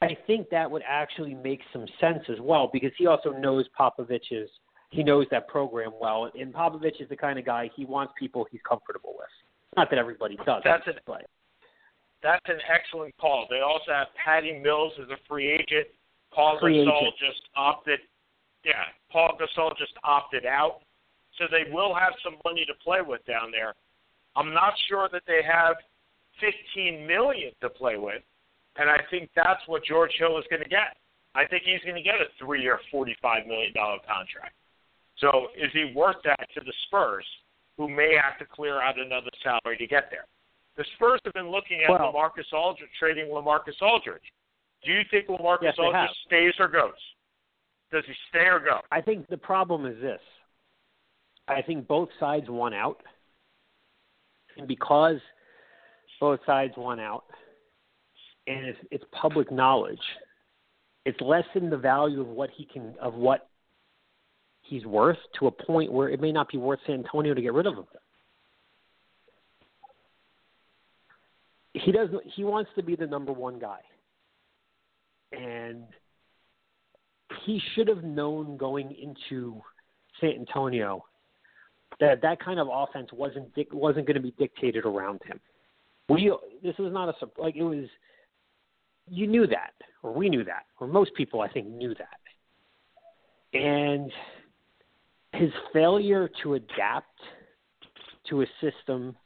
I think that would actually make some sense as well because he also knows Popovich's. He knows that program well, and Popovich is the kind of guy he wants people he's comfortable with. Not that everybody does. That's it. But That's an excellent call. They also have Patty Mills as a free agent. Paul Free Gasol agent. just opted. Yeah, Paul Gasol just opted out, so they will have some money to play with down there. I'm not sure that they have 15 million to play with, and I think that's what George Hill is going to get. I think he's going to get a three-year, 45 million dollar contract. So is he worth that to the Spurs, who may have to clear out another salary to get there? The Spurs have been looking at Well- LaMarcus Aldridge, trading LaMarcus Aldridge. Do you think LaMarcus Yes, Aldridge stays or goes? Does he stay or go? I think the problem is this. I think both sides want out, and because both sides won out, and it's, it's public knowledge. It's lessened the value of what he can of what he's worth to a point where it may not be worth San Antonio to get rid of him. He doesn't. He wants to be the number one guy, and he should have known going into San Antonio that that kind of offense wasn't wasn't going to be dictated around him. We this was not a like it was. You knew that, or we knew that, or most people I think knew that, and his failure to adapt to a system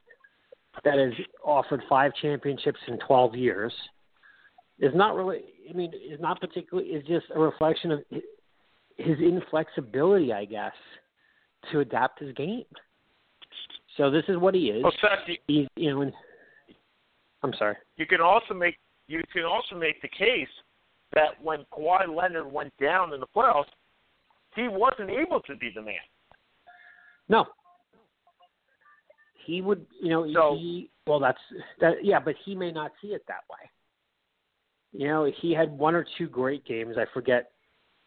that has offered five championships in 12 years is not really I mean is not particularly is just a reflection of his inflexibility I guess to adapt his game. So this is what he is. Well, Seth, you, you know. I'm sorry. You can also make you can also make the case that when Kawhi Leonard went down in the playoffs, he wasn't able to be the man. No. He would, you know, So- he well that's that yeah, but he may not see it that way. You know, he had one or two great games. I forget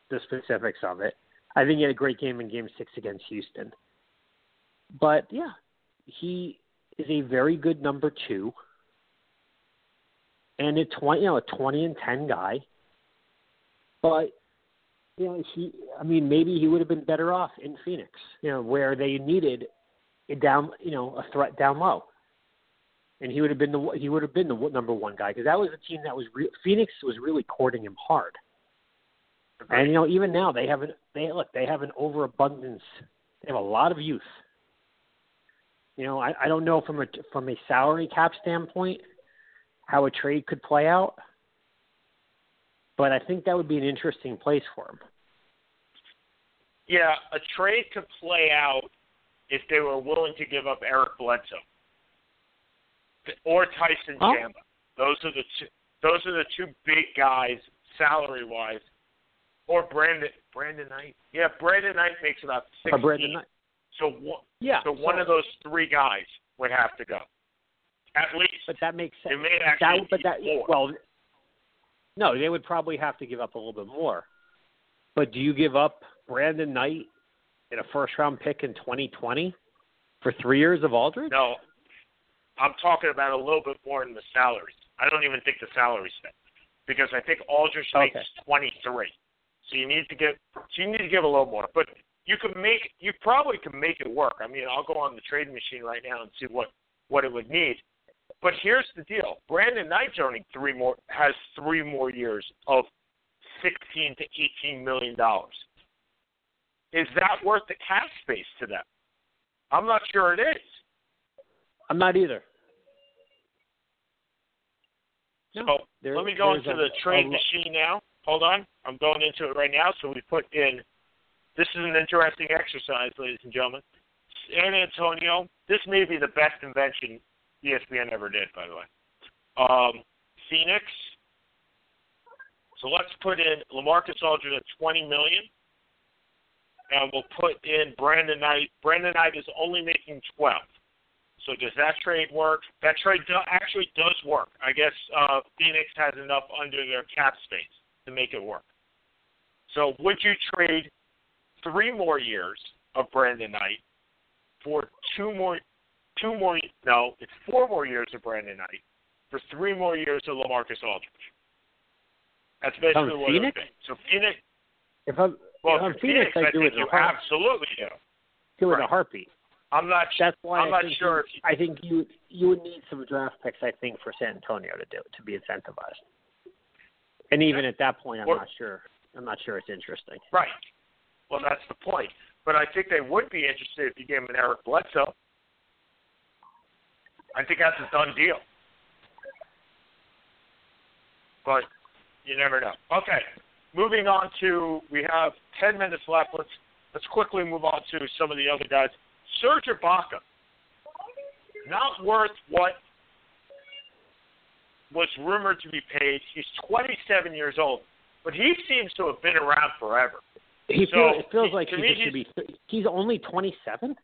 the specifics of it. I think he had a great game in game 6 against Houston. But yeah, he is a very good number 2 and a 20, you know, a 20 and 10 guy. But you know, he I mean, maybe he would have been better off in Phoenix, you know, where they needed a down, you know, a threat down low. And he would have been the he would have been the number one guy because that was a team that was re- Phoenix was really courting him hard. And you know, even now they have an they look they have an overabundance. They have a lot of youth. You know, I, I don't know from a from a salary cap standpoint how a trade could play out, but I think that would be an interesting place for him. Yeah, a trade could play out if they were willing to give up Eric Bledsoe or Tyson Oh. Chandler. Those are the two. Those are the two big guys, salary wise. Or Brandon Brandon Knight. Yeah, Brandon Knight makes about Or. Brandon Knight. So one, Yeah. so one of those three guys would have to go. At least. But that makes sense. It may actually that, but be that more. well, no, they would probably have to give up a little bit more. But do you give up Brandon Knight in a first round pick in 2020 for three years of Aldridge? No, I'm talking about a little bit more in the salaries. I don't even think the salaries fit because I think Aldridge Okay. makes 23. So you need to give so you need to give a little more. But you could make you probably can make it work. I mean, I'll go on the trading machine right now and see what what it would need. But here's the deal: Brandon Knight's earning three more has three more years of 16 to 18 million dollars. Is that worth the cap space to them? I'm not sure it is. I'm not either. So No, there- let me go into a- the trade a machine now. Hold on. I'm going into it right now. So we put in this is an interesting exercise, ladies and gentlemen. San Antonio, this may be the best invention ESPN ever did, by the way. Um, Phoenix. So let's put in LaMarcus Aldridge at twenty million. And we'll put in Brandon Knight. Brandon Knight is only making twelve. So does that trade work? That trade do, actually does work. I guess uh, Phoenix has enough under their cap space to make it work. So would you trade three more years of Brandon Knight for two more, two more? No, it's four more years of Brandon Knight for three more years of LaMarcus Aldridge. That's basically what Phoenix? be. So Phoenix. If I'm, Well, I'm Phoenix, Phoenix, I do it you heart- absolutely do. do it in a heartbeat. I'm not. sure. That's why I'm I not think sure You, if you- I think you you would need some draft picks. I think for San Antonio to do to be incentivized. And even at that point, I'm not sure. I'm not sure it's interesting. Right. Well, that's the point. But I think they would be interested if you gave them an Eric Bledsoe. I think that's a done deal. But you never know. Okay. Moving on to we have ten minutes left. Let's let's quickly move on to some of the other guys. Serge Ibaka. Not worth what was rumored to be paid. He's 27 years old, but he seems to have been around forever. He So, feels, it feels he- like he me, should be. He's only 27.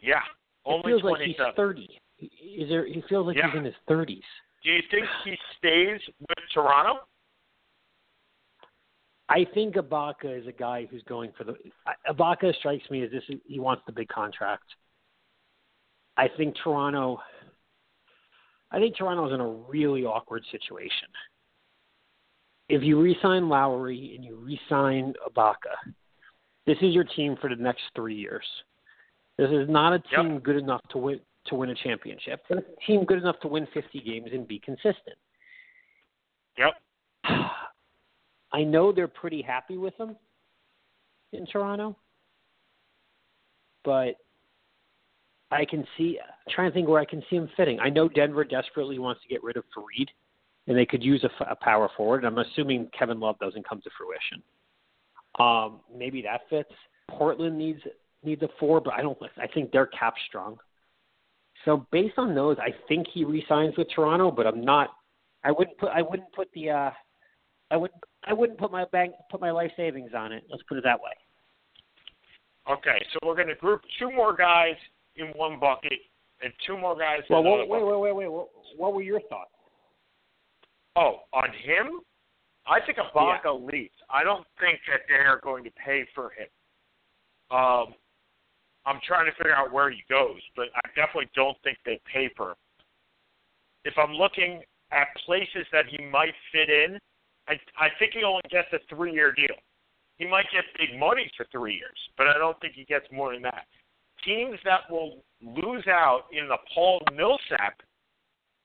Yeah, It only feels like he's 27. 30. Is there? He feels like Yeah. he's in his thirties. Do you think he stays with Toronto? I think Ibaka is a guy who's going for the. Ibaka strikes me as this. He wants the big contract. I think Toronto. I think Toronto's in a really awkward situation. If you re-sign Lowry and you re-sign Ibaka, this is your team for the next three years. This is not a team good enough to win to win a championship, but a team good enough to win 50 games and be consistent. Yep. I know they're pretty happy with him in Toronto, but I can see I'm trying to think where I can see him fitting. I know Denver desperately wants to get rid of Faried, and they could use a power forward. And I'm assuming Kevin Love doesn't come to fruition. Um, maybe that fits. Portland needs needs a four, but I don't. I think they're cap strong. So based on those, I think he resigns with Toronto, but I'm not. I wouldn't put. I wouldn't put the. Uh, I would. I wouldn't put my bank. Put my life savings on it. Let's put it that way. Okay, so we're going to group two more guys in one bucket and two more guys Well, in another wait, wait, bucket. wait, wait, wait. What, what were your thoughts? Oh, on him? I think Ibaka leaves. I don't think that they're going to pay for him. Um, I'm trying to figure out where he goes, but I definitely don't think they pay for him. If I'm looking at places that he might fit in, I, I think he only gets a three-year deal. He might get big money for three years, but I don't think he gets more than that. Teams that will lose out in the Paul Millsap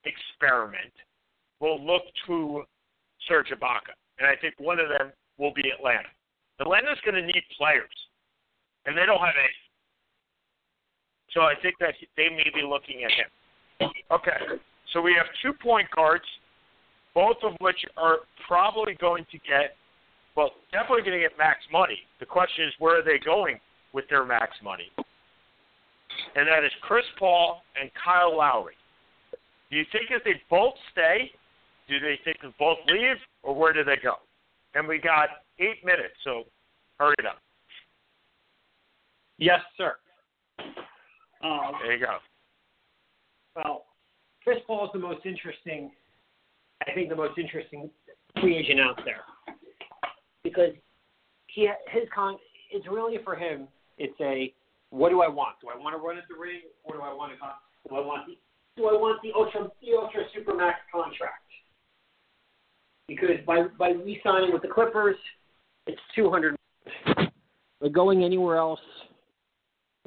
experiment will look to Serge Ibaka, and I think one of them will be Atlanta. Atlanta's going to need players, and they don't have any. So I think that they may be looking at him. Okay, so we have two point guards, both of which are probably going to get, well, definitely going to get max money. The question is, where are they going with their max money? And that is Chris Paul and Kyle Lowry. Do you think if they both stay, do they think they both leave, or where do they go? And we got eight minutes, so hurry it up. Yes, sir. Um, There you go. well, Chris Paul is the most interesting. I think the most interesting free agent out there because he his con. It's really for him. It's a what do I want? Do I want to run at the ring, or do I want to? con- Do I want the Do I want the ultra the ultra supermax contract? Because by by re-signing with the Clippers, it's two hundred. But going anywhere else,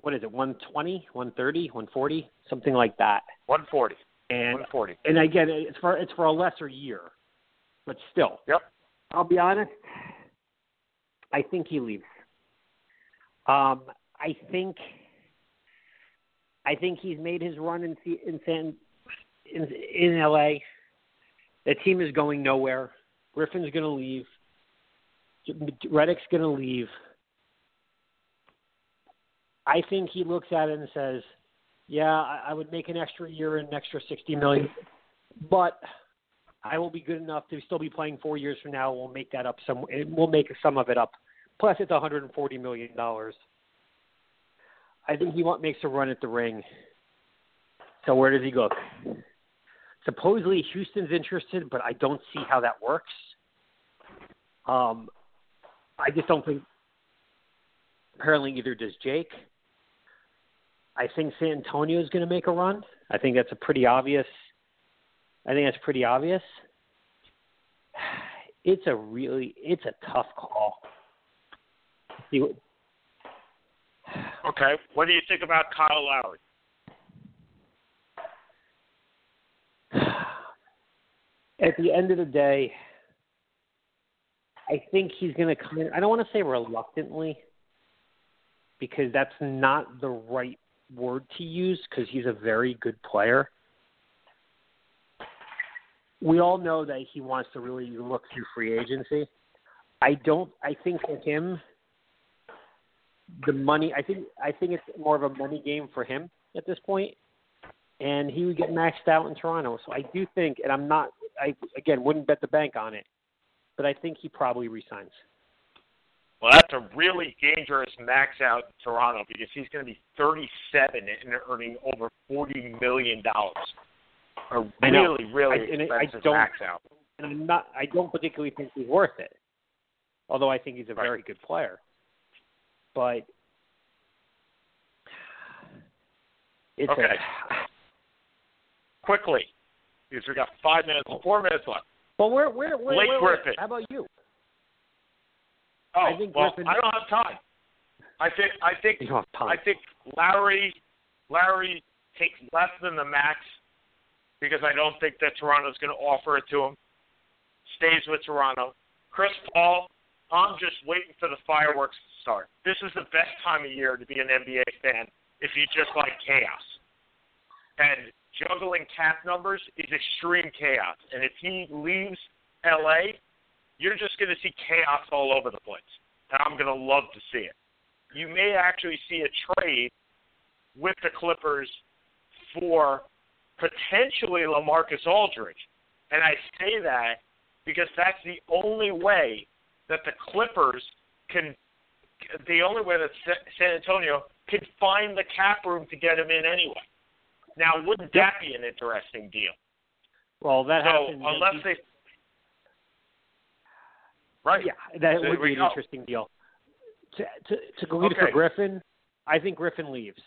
what is it? 120, 130, 140, something like that. 140. And 140. and again, it's for it's for a lesser year, but still. Yep. I'll be honest. I think he leaves. Um, I think. I think he's made his run in in San in in L.A. The team is going nowhere. Griffin's going to leave. Redick's going to leave. I think he looks at it and says, "Yeah, I, I would make an extra year and an extra sixty million, but I will be good enough to still be playing four years from now. We'll make that up some. We'll make some of it up. Plus, it's one hundred and forty million dollars. I think he want, makes a run at the ring. So where does he go? Supposedly Houston's interested, but I don't see how that works. Um, I just don't think. Apparently, either does Jake. I think San Antonio is going to make a run. I think that's a pretty obvious. I think that's pretty obvious. It's a really, it's a tough call. Okay. What do you think about Kyle Lowry? At the end of the day, I think he's going to come in. I don't want to say reluctantly because that's not the right word to use because he's a very good player. We all know that he wants to really look through free agency. I don't. I think for him, the money. I think. I think it's more of a money game for him at this point, and he would get maxed out in Toronto. So I do think, and I'm not. I again wouldn't bet the bank on it, but I think he probably resigns. Well, that's a really dangerous max out in Toronto because he's going to be 37 and earning over 40 million dollars. A I know. really, really I- and I- I expensive don't- max out. and I'm not. I don't particularly think he's worth it. Although I think he's a Right. very good player, but it's Okay. a. Quickly, because we got five minutes, four minutes left. Well, where, where, where, Blake where, where- Griffin. How about you? Oh, I think well, Griffin- I don't have time. I think I think You don't have time. I think Lowry Lowry takes less than the max because I don't think that Toronto's going to offer it to him. Stays with Toronto. Chris Paul, I'm just waiting for the fireworks to start. This is the best time of year to be an NBA fan if you just like chaos. And juggling cap numbers is extreme chaos. And if he leaves LA, you're just going to see chaos all over the place. And I'm going to love to see it. You may actually see a trade with the Clippers for potentially LaMarcus Aldridge. And I say that because that's the only way that the Clippers can, the only way that San Antonio can find the cap room to get him in anyway. Now, wouldn't that be an interesting deal? Well, that So happened. unless they, right? Yeah, that would be an go. interesting deal. To to to go Okay. for Griffin, I think Griffin leaves.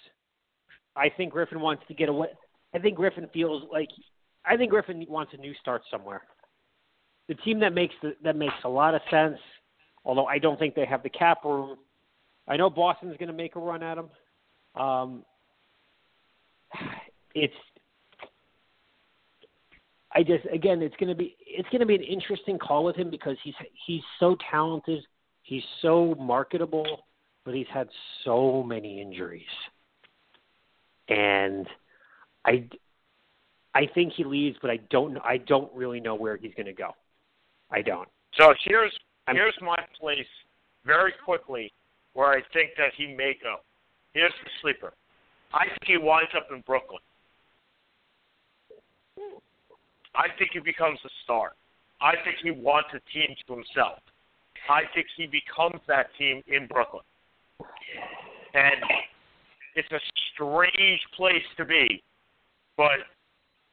I think Griffin wants to get away. I think Griffin feels like I think Griffin wants a new start somewhere. The team that makes the, that makes a lot of sense, although I don't think they have the cap room. I know Boston's going to make a run at him. Um, it's I just again it's going to be it's going to be an interesting call with him because he's he's so talented, he's so marketable, but he's had so many injuries. And I I think he leaves, but I don't I don't really know where he's going to go. I don't. So here's I'm- here's my place very quickly where I think that he may go. Here's the sleeper. I think he winds up in Brooklyn. I think he becomes a star. I think he wants a team to himself. I think he becomes that team in Brooklyn. And it's a strange place to be, but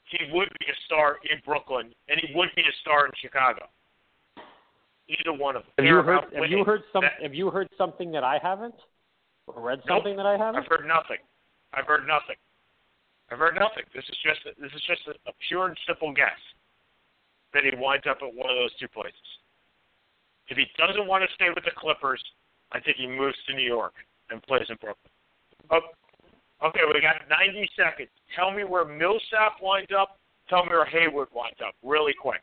he would be a star in Brooklyn, and he would be a star in Chicago. Either one of them. Have you heard have you heard some That- have you heard something that I haven't? Or read Nope. something that I haven't? I've heard nothing. I've heard nothing. I've heard nothing. This is just a, this is just a, a pure and simple guess that he winds up at one of those two places. If he doesn't want to stay with the Clippers, I think he moves to New York and plays in Brooklyn. Oh, okay, we got 90 seconds. Tell me where Millsap winds up. Tell me where Hayward winds up, really quick.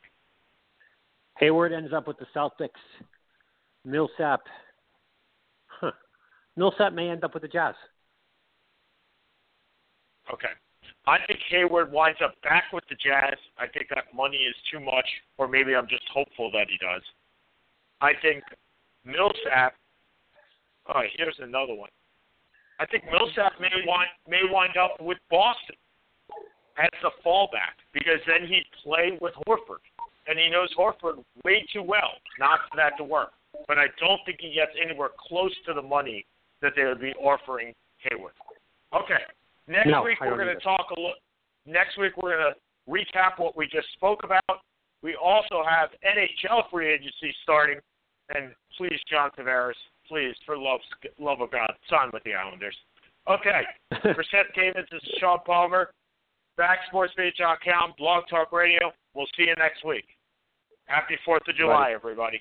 Hayward ends up with the Celtics. Millsap huh. Millsap may end up with the Jazz. Okay. I think Hayward winds up back with the Jazz. I think that money is too much, or maybe I'm just hopeful that he does. I think Millsap. Oh, here's another one. I think Millsap may wind may wind up with Boston as the fallback because then he'd play with Horford, and he knows Horford way too well not for that to work. But I don't think he gets anywhere close to the money that they would be offering Hayward. Okay. Next No, week we're going to talk a little. Next week we're going to recap what we just spoke about. We also have NHL free agency starting, and please, John Tavares, please, for love, love of God, sign with the Islanders. Okay. For Seth Davis, this is Sean Palmer. BackSportsPage.com, Blog Talk Radio. We'll see you next week. Happy Fourth of July, everybody.